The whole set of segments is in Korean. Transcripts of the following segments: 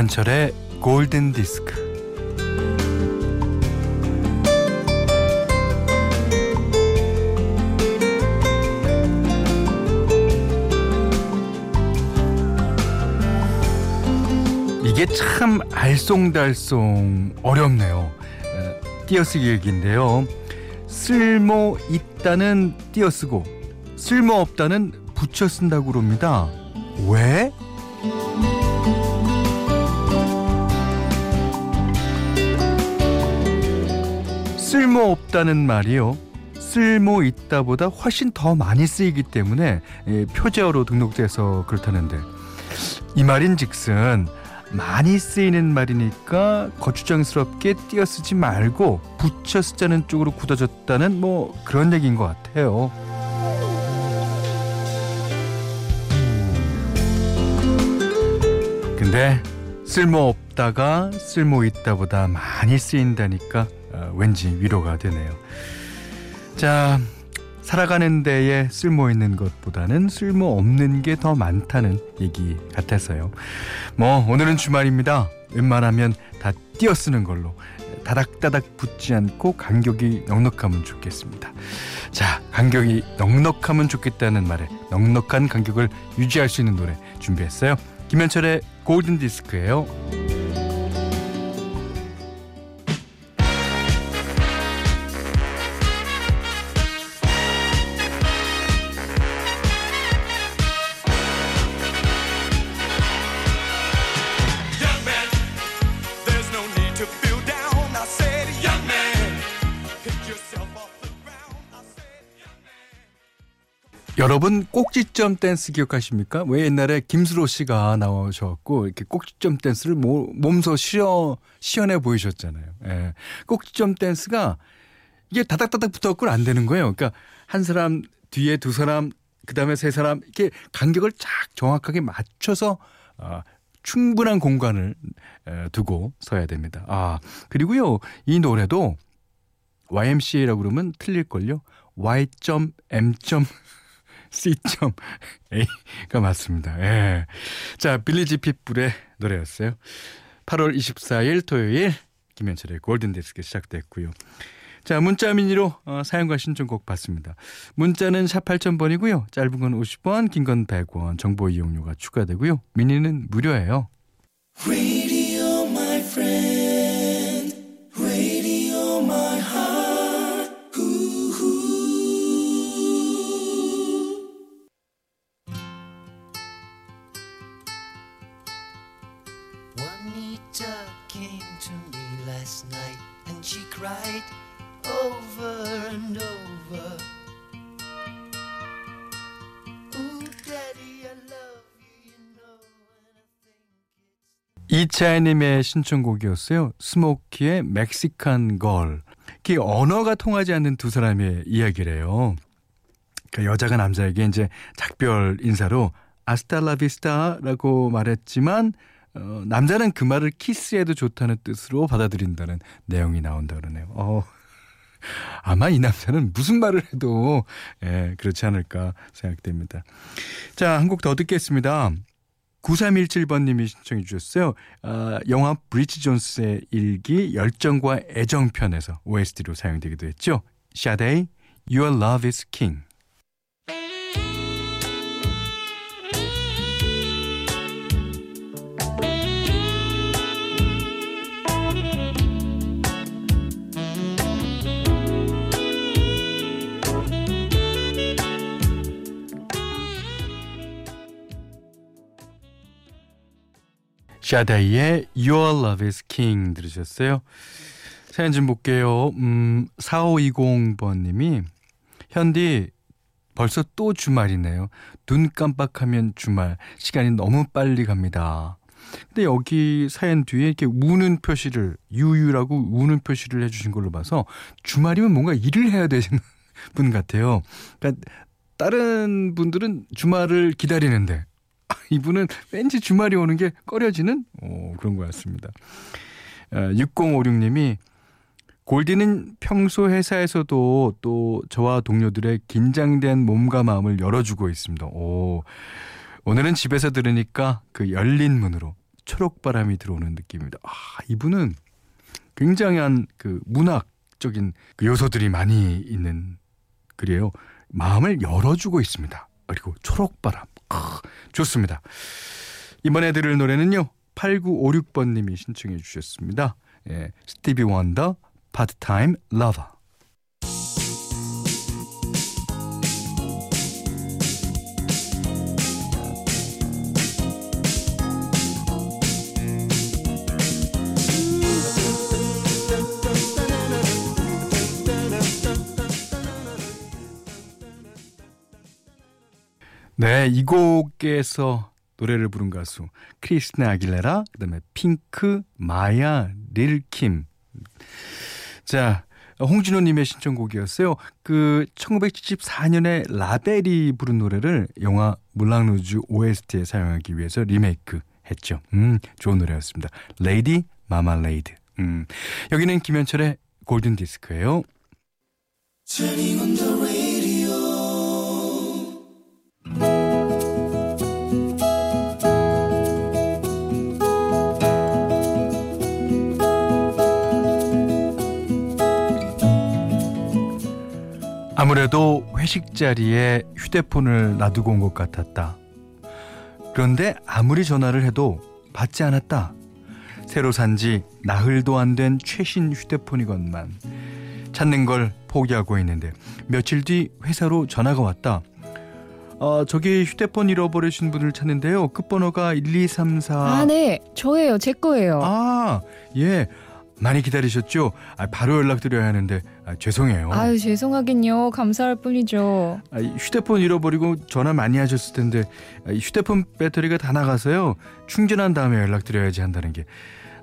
김현철의 골든 디스크. 이게 참 알쏭달쏭 어렵네요. 띄어쓰기 얘기인데요. 쓸모 있다는 띄어쓰고 쓸모 없다는 붙여 쓴다고 그럽니다. 왜? 쓸모 없다는 말이요. 쓸모 있다보다 훨씬 더 많이 쓰이기 때문에 예, 표제어로 등록돼서 그렇다는데 이 말인즉슨 많이 쓰이는 말이니까 거추장스럽게 띄어쓰지 말고 붙여 쓰자는 쪽으로 굳어졌다는 뭐 그런 얘기인 것 같아요. 근데 쓸모 없다가 쓸모 있다보다 많이 쓰인다니까 어, 왠지 위로가 되네요. 자, 살아가는 데에 쓸모 있는 것보다는 쓸모 없는 게 더 많다는 얘기 같아서요. 뭐 오늘은 주말입니다. 웬만하면 다 띄어 쓰는 걸로 다닥다닥 붙지 않고 간격이 넉넉하면 좋겠습니다. 자, 간격이 넉넉하면 좋겠다는 말에 넉넉한 간격을 유지할 수 있는 노래 준비했어요. 김현철의 골든 디스크예요. 여러분 꼭지점 댄스 기억하십니까? 왜 옛날에 김수로 씨가 나오셔갖고 이렇게 꼭지점 댄스를 모, 몸소 시어, 시연해 보이셨잖아요. 예. 꼭지점 댄스가 이게 다닥다닥 붙어갖고 안 되는 거예요. 그러니까 한 사람 뒤에 두 사람 그 다음에 세 사람 이렇게 간격을 쫙 정확하게 맞춰서 아, 충분한 공간을 에, 두고 서야 됩니다. 아 그리고요 이 노래도 YMCA라고 그러면 틀릴걸요. Y.M. C.A가 맞습니다. 예. 자, 빌리지 핏불의 노래였어요. 8월 24일 토요일 김현철의 골든디스크 시작됐고요. 자, 문자 미니로 어, 사연과 신청곡 받습니다. 문자는 샵 8000번이고요. 짧은 건 50원, 긴 건 100원, 정보 이용료가 추가되고요. 미니는 무료예요. 이차이님의 신청곡이었어요. 스모키의 멕시칸 걸. 그 언어가 통하지 않는 두 사람의 이야기래요. 그 여자가 남자에게 이제 작별 인사로 아스탈라비스타라고 말했지만 어, 남자는 그 말을 키스해도 좋다는 뜻으로 받아들인다는 내용이 나온다 그러네요. 어, 아마 이 남자는 무슨 말을 해도 예, 그렇지 않을까 생각됩니다. 자, 한 곡 더 듣겠습니다. 9317번님이 신청해 주셨어요. 어, 영화 브리지 존스의 일기 열정과 애정편에서 OST로 사용되기도 했죠. 샤데이, Your Love is King. 샤다이의 Your Love is King 들으셨어요? 사연 좀 볼게요. 음, 4520번님이 현디 벌써 또 주말이네요. 눈 깜빡하면 주말. 시간이 너무 빨리 갑니다. 근데 여기 사연 뒤에 이렇게 우는 표시를 유유라고 우는 표시를 해주신 걸로 봐서 주말이면 뭔가 일을 해야 되시는 분 같아요. 그러니까 다른 분들은 주말을 기다리는데 이분은 왠지 주말이 오는 게 꺼려지는 오, 그런 것 같습니다. 6056님이 어, 골디는 평소 회사에서도 또 저와 동료들의 긴장된 몸과 마음을 열어주고 있습니다. 오, 오늘은 집에서 들으니까 그 열린 문으로 초록바람이 들어오는 느낌입니다. 아, 이분은 굉장한 그 문학적인 그 요소들이 많이 있는 글이에요. 마음을 열어주고 있습니다. 그리고 초록바람. 아, 좋습니다. 이번에 들을 노래는요. 8956번님이 신청해 주셨습니다. 예, 스티비 원더 Part-Time Lover. 네, 이 곡에서 노래를 부른 가수 크리스티나 아길레라, 그다음에 핑크, 마야, 릴킴. 자, 홍진호 님의 신청곡이었어요. 그 1974년에 라벨이 부른 노래를 영화 물랑루즈 OST에 사용하기 위해서 리메이크 했죠. 음, 좋은 노래였습니다. Lady Marmalade. 음, 여기는 김현철의 골든 디스크예요. 아무래도 회식 자리에 휴대폰을 놔두고 온 것 같았다. 그런데 아무리 전화를 해도 받지 않았다. 새로 산 지 나흘도 안 된 최신 휴대폰이건만 찾는 걸 포기하고 있는데 며칠 뒤 회사로 전화가 왔다. 어, 저기 휴대폰 잃어버리신 분을 찾는데요. 끝번호가 1234. 아, 네. 저예요. 제 거예요. 아, 예. 많이 기다리셨죠? 아, 바로 연락드려야 하는데 아, 죄송해요. 아유, 죄송하긴요. 감사할 뿐이죠. 아, 휴대폰 잃어버리고 전화 많이 하셨을 텐데 아, 휴대폰 배터리가 다 나가서요. 충전한 다음에 연락드려야지 한다는 게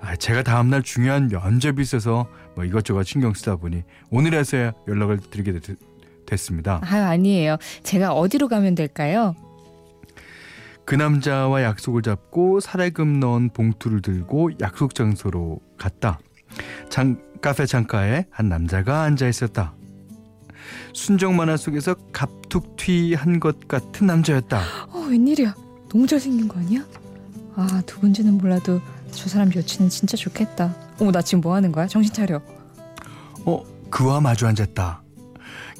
아, 제가 다음날 중요한 면접이 있어서 뭐 이것저것 신경 쓰다 보니 오늘에서야 연락을 드리게 됐, 됐습니다. 아유, 아니에요. 제가 어디로 가면 될까요? 그 남자와 약속을 잡고 사례금 넣은 봉투를 들고 약속 장소로 갔다. 장, 카페 창가에 한 남자가 앉아 있었다. 순정 만화 속에서 갑툭튀한 것 같은 남자였다. 어, 웬일이야. 너무 잘생긴 거 아니야? 아, 누군지는 몰라도 저 사람 여친은 진짜 좋겠다. 어머, 나 지금 뭐 하는 거야? 정신 차려. 어, 그와 마주 앉았다.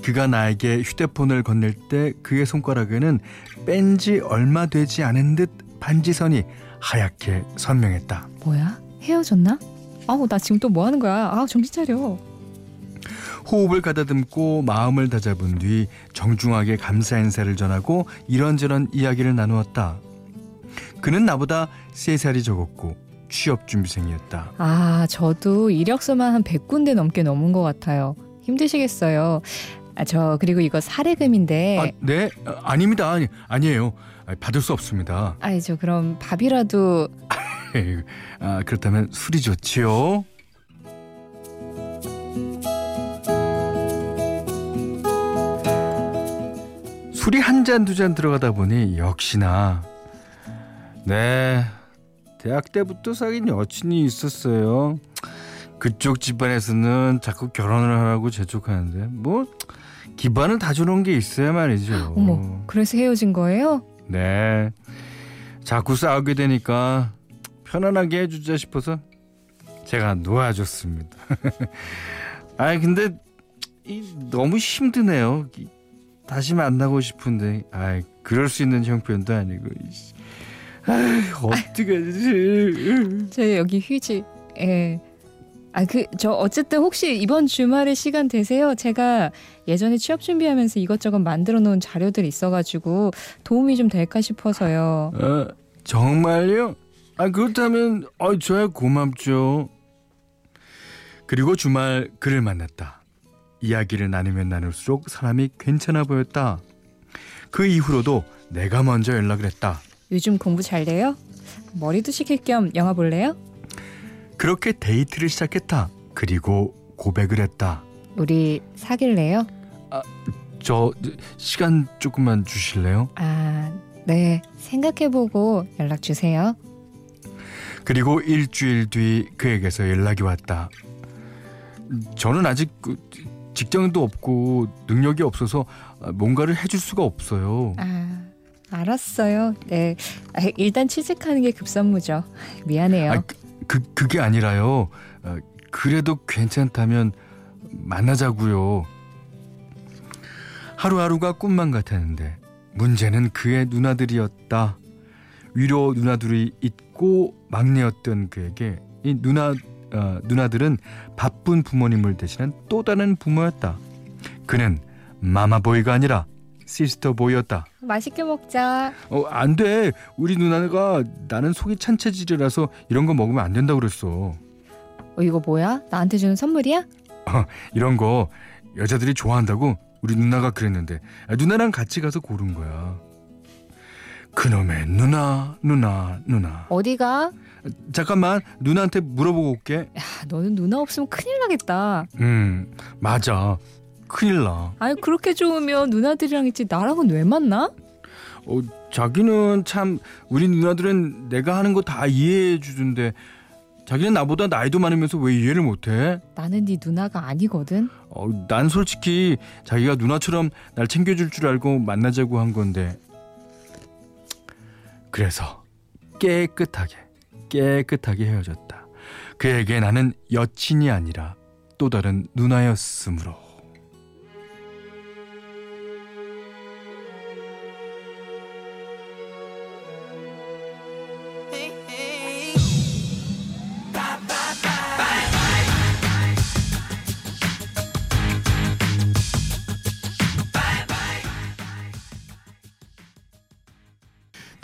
그가 나에게 휴대폰을 건넬 때 그의 손가락에는 뺀 지 얼마 되지 않은 듯 반지선이 하얗게 선명했다. 뭐야? 헤어졌나? 아우 나 지금 또 뭐 하는 거야? 아 정신 차려. 호흡을 가다듬고 마음을 다잡은 뒤 정중하게 감사 인사를 전하고 이런저런 이야기를 나누었다. 그는 나보다 세 살이 적었고 취업 준비생이었다. 아, 저도 이력서만 한 100군데 넘게 넘은 것 같아요. 힘드시겠어요. 아, 저 그리고 이거 사례금인데. 아, 네? 아, 닙니다 아니, 아니에요. 받을 수 없습니다. 아이, 저 그럼 밥이라도 아, 그렇다면 술이 좋지요. 술이 한 잔두잔 들어가다 보니 역시나 네 대학 때부터 사귄 여친이 있었어요. 그쪽 집안에서는 자꾸 결혼을 하라고 재촉하는데 뭐 기반을 다 주는 게 있어야 말이죠. 어머, 그래서 헤어진 거예요? 네. 자꾸 싸우게 되니까 편안하게 해주자 싶어서 제가 놓아줬습니다. 아 근데 이, 너무 힘드네요. 이, 다시 만나고 싶은데 아 그럴 수 있는 형편도 아니고 아 어떡하지? 저 여기 휴지. 예. 아 그 저 어쨌든 혹시 이번 주말에 시간 되세요? 제가 예전에 취업 준비하면서 이것저것 만들어 놓은 자료들이 있어가지고 도움이 좀 될까 싶어서요. 어, 정말요? 아 그렇다면 어 저야 고맙죠. 그리고 주말 그를 만났다. 이야기를 나누면 나눌수록 사람이 괜찮아 보였다. 그 이후로도 내가 먼저 연락을 했다. 요즘 공부 잘 돼요? 머리도 식힐 겸 영화 볼래요? 그렇게 데이트를 시작했다. 그리고 고백을 했다. 우리 사귈래요? 아, 저 시간 조금만 주실래요? 아, 네. 생각해보고 연락 주세요. 그리고 일주일 뒤 그에게서 연락이 왔다. 저는 아직 그 직장도 없고 능력이 없어서 뭔가를 해줄 수가 없어요. 아, 알았어요. 네. 아, 일단 취직하는 게 급선무죠. 미안해요. 아, 그, 그 그게 아니라요. 어, 그래도 괜찮다면 만나자고요. 하루하루가 꿈만 같았는데 문제는 그의 누나들이었다. 위로 누나들이 있고 막내였던 그에게 이 누나 어, 누나들은 바쁜 부모님을 대신한 또 다른 부모였다. 그는 마마보이가 아니라 시스터보이였다. 맛있게 먹자. 어, 안 돼. 우리 누나가 나는 속이 찬 체질이라서 이런 거 먹으면 안 된다고 그랬어. 어, 이거 뭐야? 나한테 주는 선물이야? 어, 이런 거 여자들이 좋아한다고 우리 누나가 그랬는데 아, 누나랑 같이 가서 고른 거야. 그놈의 누나, 누나, 누나. 어디가? 잠깐만 누나한테 물어보고 올게. 야, 너는 누나 없으면 큰일 나겠다. 음, 맞아. 큰일 나. 아니 그렇게 좋으면 누나들이랑 있지 나랑은 왜 만나? 어, 자기는 참 우리 누나들은 내가 하는 거 다 이해해 주던데 자기는 나보다 나이도 많으면서 왜 이해를 못해? 나는 네 누나가 아니거든. 어, 난 솔직히 자기가 누나처럼 날 챙겨줄 줄 알고 만나자고 한 건데 그래서 깨끗하게 깨끗하게 헤어졌다. 그에게 나는 여친이 아니라 또 다른 누나였으므로.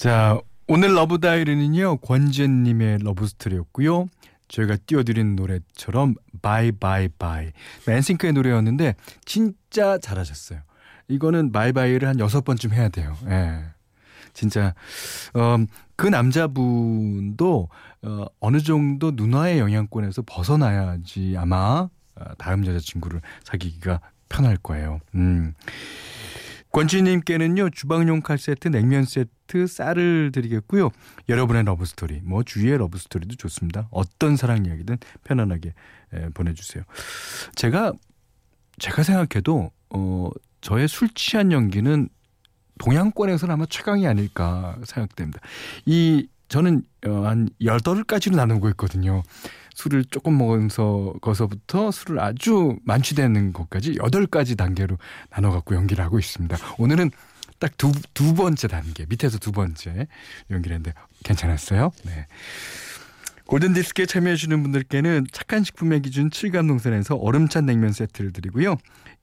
자, 오늘 Love Diary는요. 권지현 님의 love story였고요. 저희가 띄워드린 노래처럼 Bye Bye Bye 엔싱크의 노래였는데 진짜 잘하셨어요. 이거는 Bye Bye를 한 여섯 번쯤 해야 돼요. 예. 진짜 어, 그 남자분도 어, 어느 정도 누나의 영향권에서 벗어나야지 아마 어, 다음 여자친구를 사귀기가 편할 거예요. 음. 권지님께는요 주방용 칼 세트, 냉면 세트, 쌀을 드리겠고요. 여러분의 love story, 뭐 주위의 love story도 좋습니다. 어떤 사랑 이야기든 편안하게 에, 보내주세요. 제가 제가 생각해도 어 저의 술 취한 연기는 동양권에서는 아마 최강이 아닐까 생각됩니다. 이 저는 어, 한 여덟 가지로 나누고 있거든요. 술을 조금 먹으면서 거서부터 술을 아주 만취되는 것까지 여덟 가지 단계로 나눠 갖고 연기를 하고 있습니다. 오늘은 딱 두 두 번째 단계 밑에서 두 번째 연기를 했는데 괜찮았어요? 네. 골든 디스크에 참여해 주시는 분들께는 착한 식품의 기준 7감 농산에서 얼음찬 냉면 세트를 드리고요.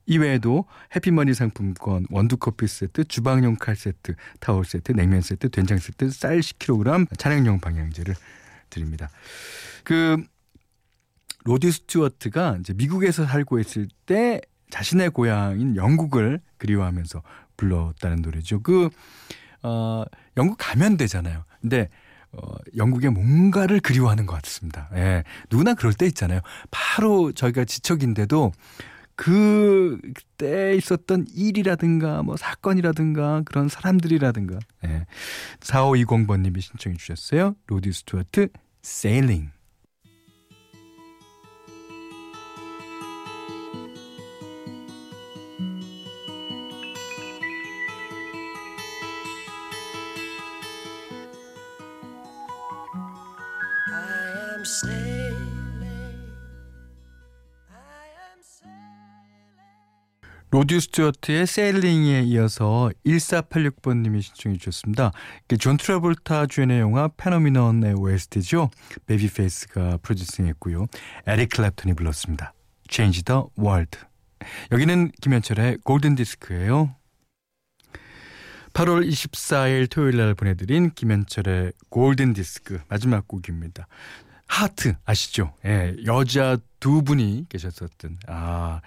이외에도 해피머니 상품권, 원두커피 세트, 주방용 칼 세트, 타월 세트, 냉면 세트, 된장 세트, 쌀 10kg, 차량용 방향제를 드립니다. 그 로드 스튜어트가 이제 미국에서 살고 있을 때 자신의 고향인 영국을 그리워하면서 불렀다는 노래죠. 그, 어, 영국 가면 되잖아요. 근데, 어, 영국의 뭔가를 그리워하는 것 같습니다. 예. 누구나 그럴 때 있잖아요. 바로 저희가 지척인데도 그때 있었던 일이라든가 뭐 사건이라든가 그런 사람들이라든가 예. 4520번님이 신청해 주셨어요. 로드 스튜어트 세일링 로디 스튜어트의 세일링에 이어서 1486번님이 신청해 주셨습니다. 존 트라볼타 주연의 영화 Phenomenon의 OST죠. 베이비페이스가 프로듀싱했고요. 에릭 클랩턴이 불렀습니다. Change the World. 여기는 김현철의 골든 디스크예요. 8월 24일 토요일 날 보내드린 김현철의 골든 디스크 마지막 곡입니다. 하트 아시죠? 예, 여자 두 분이 계셨었던 아.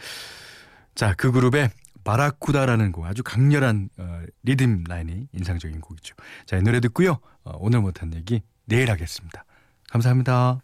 자, 그 그룹의 바라쿠다라는 곡 아주 강렬한 어, 리듬 라인이 인상적인 곡이죠. 자, 이 노래 듣고요. 어, 오늘 못한 얘기 내일 하겠습니다. 감사합니다.